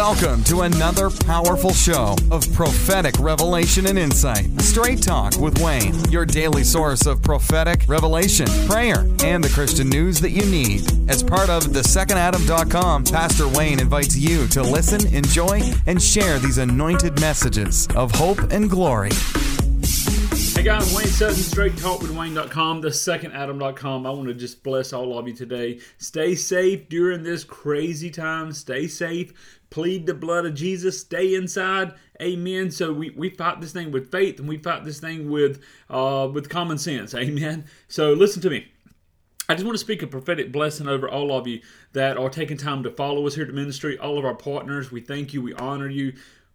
Welcome to another powerful show of prophetic revelation and insight. Straight Talk with Wayne, your daily source of prophetic revelation, prayer, and the Christian news that you need. As part of thesecondadam.com, Pastor Wayne invites you to listen, enjoy, and share these anointed messages of hope and glory. Hey guys, Wayne Sutton, Straight Talk with Wayne.com, the second Adam.com. I want to just bless all of you today. Stay safe during this crazy time. Stay safe. Plead the blood of Jesus. Stay inside. Amen. So we, we fight this thing with faith and we fight this thing with uh, with common sense. Amen. So listen to me. I just want to speak a prophetic blessing over all of you that are taking time to follow us here the ministry. All of our partners, we thank you. We honor you.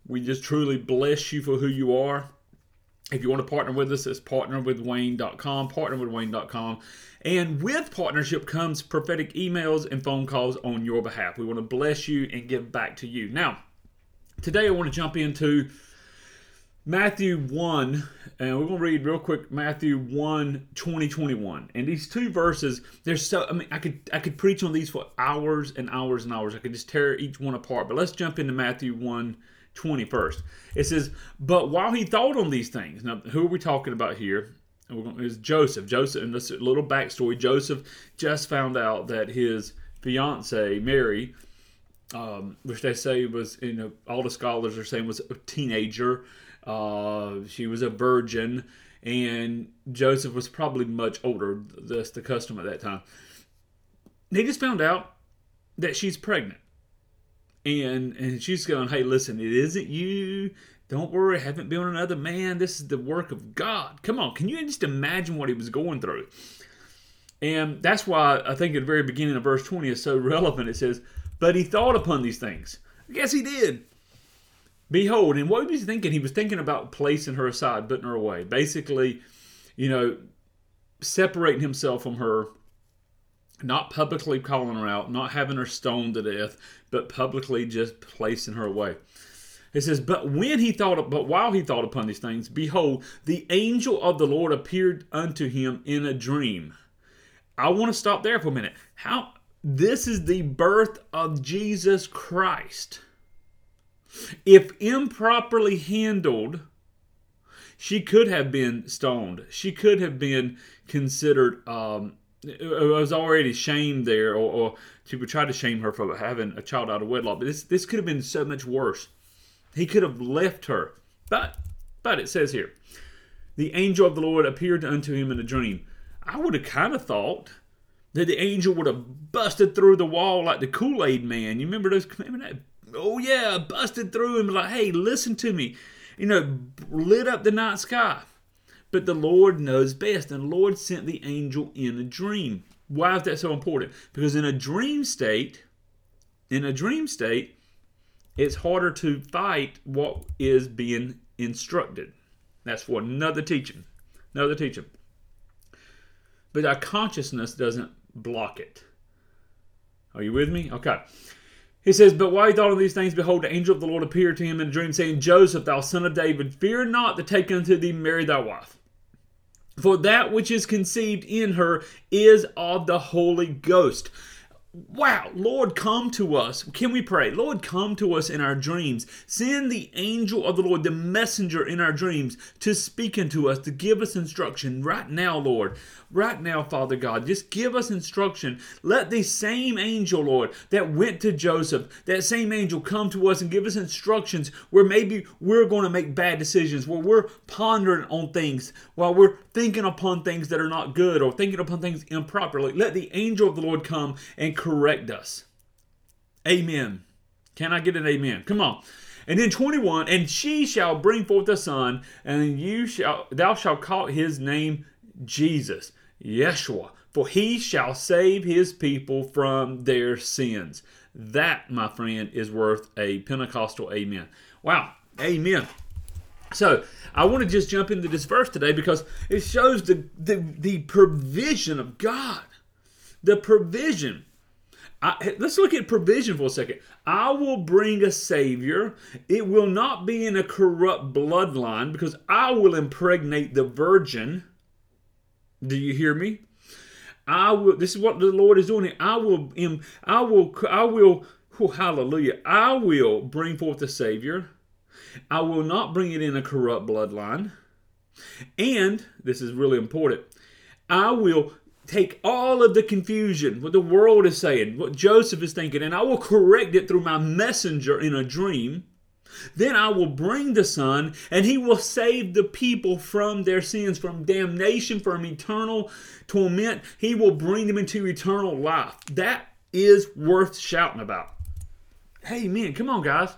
We just truly bless you for who you are. If you want to partner with us, it's partnerwithwayne.com, partnerwithwayne.com. And with partnership comes prophetic emails and phone calls on your behalf. We want to bless you and give back to you. Now, today I want to jump into Matthew 1, and we're going to read real quick Matthew 1, 20, 21. And these two verses, there's so, I mean, I could, I could preach on these for hours and hours and hours. I could just tear each one apart. But let's jump into Matthew 1, 21st. It says, But while he thought on these things, now who are we talking about here? Is Joseph. Joseph, and this little backstory Joseph just found out that his fiance, Mary, um, which they say was, you know, all the scholars are saying was a teenager. Uh, she was a virgin, and Joseph was probably much older. That's the custom at that time. They just found out that she's pregnant and and she's going, "Hey, listen, it isn't you. Don't worry, I haven't been another man. This is the work of God. Come on, can you just imagine what he was going through?" And that's why I think at the very beginning of verse 20 is so relevant. It says, But he thought upon these things. I guess he did. Behold, and what was he thinking? He was thinking about placing her aside, putting her away. Basically, you know, separating himself from her not publicly calling her out, not having her stoned to death, but publicly just placing her away. It says, But when he thought, but while he thought upon these things, behold, the angel of the Lord appeared unto him in a dream. I want to stop there for a minute. How this is the birth of Jesus Christ. If improperly handled, she could have been stoned. She could have been considered um, was already shamed there, or, or tried to shame her for having a child out of wedlock. But this this could have been so much worse. He could have left her. But but it says here, the angel of the Lord appeared unto him in a dream. I would have kind of thought that the angel would have busted through the wall like the Kool Aid Man. You remember those? Remember? Oh yeah, busted through and like, hey, listen to me. You know, lit up the night sky. But the Lord knows best, and the Lord sent the angel in a dream. Why is that so important? Because in a dream state, in a dream state, it's harder to fight what is being instructed. That's for another teaching. Another teaching. But our consciousness doesn't block it. Are you with me? Okay. He says, But while he thought of these things, behold, the angel of the Lord appeared to him in a dream, saying, Joseph, thou son of David, fear not to take unto thee Mary thy wife for that which is conceived in her is of the Holy Ghost. Wow, Lord, come to us. Can we pray? Lord, come to us in our dreams. Send the angel of the Lord, the messenger in our dreams, to speak unto us, to give us instruction right now, Lord. Right now, Father God, just give us instruction. Let the same angel, Lord, that went to Joseph, that same angel come to us and give us instructions where maybe we're going to make bad decisions, where we're pondering on things, while we're thinking upon things that are not good or thinking upon things improperly. Let the angel of the Lord come and correct us. Amen. Can I get an amen? Come on. And then 21, and she shall bring forth a son, and you shall thou shalt call his name Jesus, Yeshua, for he shall save his people from their sins. That, my friend, is worth a Pentecostal amen. Wow, amen. So I want to just jump into this verse today because it shows the, the, the provision of God. The provision. I, let's look at provision for a second. I will bring a Savior. It will not be in a corrupt bloodline because I will impregnate the virgin. Do you hear me? I will. This is what the Lord is doing. I will. I will. I will Whew, hallelujah. I will bring forth a Savior. I will not bring it in a corrupt bloodline. And, this is really important, I will take all of the confusion, what the world is saying, what Joseph is thinking, and I will correct it through my messenger in a dream. Then I will bring the Son, and he will save the people from their sins, from damnation, from eternal torment. He will bring them into eternal life. That is worth shouting about. Hey, man, come on, guys.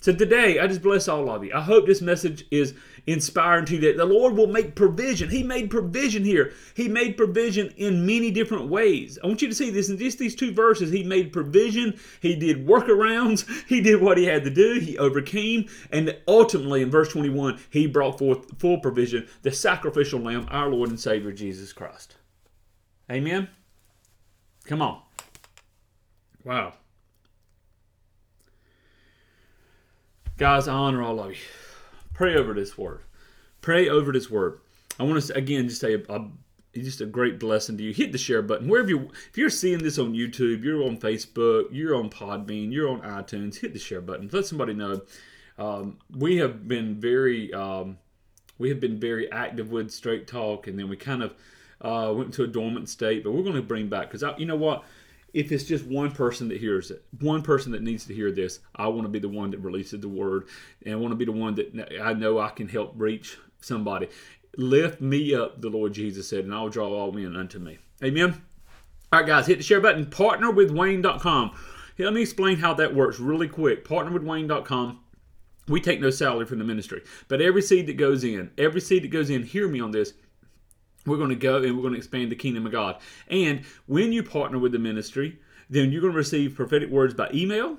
So today, I just bless all of you. I hope this message is inspiring to you that the Lord will make provision. He made provision here. He made provision in many different ways. I want you to see this in just these two verses. He made provision. He did workarounds. He did what he had to do. He overcame. And ultimately, in verse 21, he brought forth full provision, the sacrificial lamb, our Lord and Savior, Jesus Christ. Amen? Come on. Wow. Guys, I honor all of you. Pray over this word. Pray over this word. I want to again just say a, a, just a great blessing to you. Hit the share button wherever you. If you're seeing this on YouTube, you're on Facebook, you're on Podbean, you're on iTunes. Hit the share button. Let somebody know. Um, we have been very um, we have been very active with Straight Talk, and then we kind of uh, went into a dormant state. But we're going to bring back because you know what if it's just one person that hears it, one person that needs to hear this, I want to be the one that releases the word, and I want to be the one that I know I can help reach somebody. Lift me up, the Lord Jesus said, and I'll draw all men unto me. Amen. All right, guys, hit the share button. Partnerwithwayne.com. Let me explain how that works really quick. Partnerwithwayne.com. We take no salary from the ministry, but every seed that goes in, every seed that goes in, hear me on this we're going to go and we're going to expand the kingdom of God. And when you partner with the ministry, then you're going to receive prophetic words by email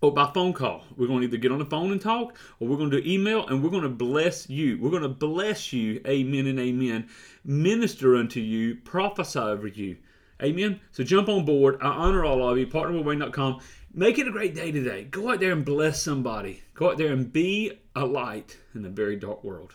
or by phone call. We're going to either get on the phone and talk, or we're going to do email, and we're going to bless you. We're going to bless you, amen and amen. Minister unto you, prophesy over you. Amen. So jump on board. I honor all of you. Partnerwithwayne.com. Make it a great day today. Go out there and bless somebody. Go out there and be a light in a very dark world.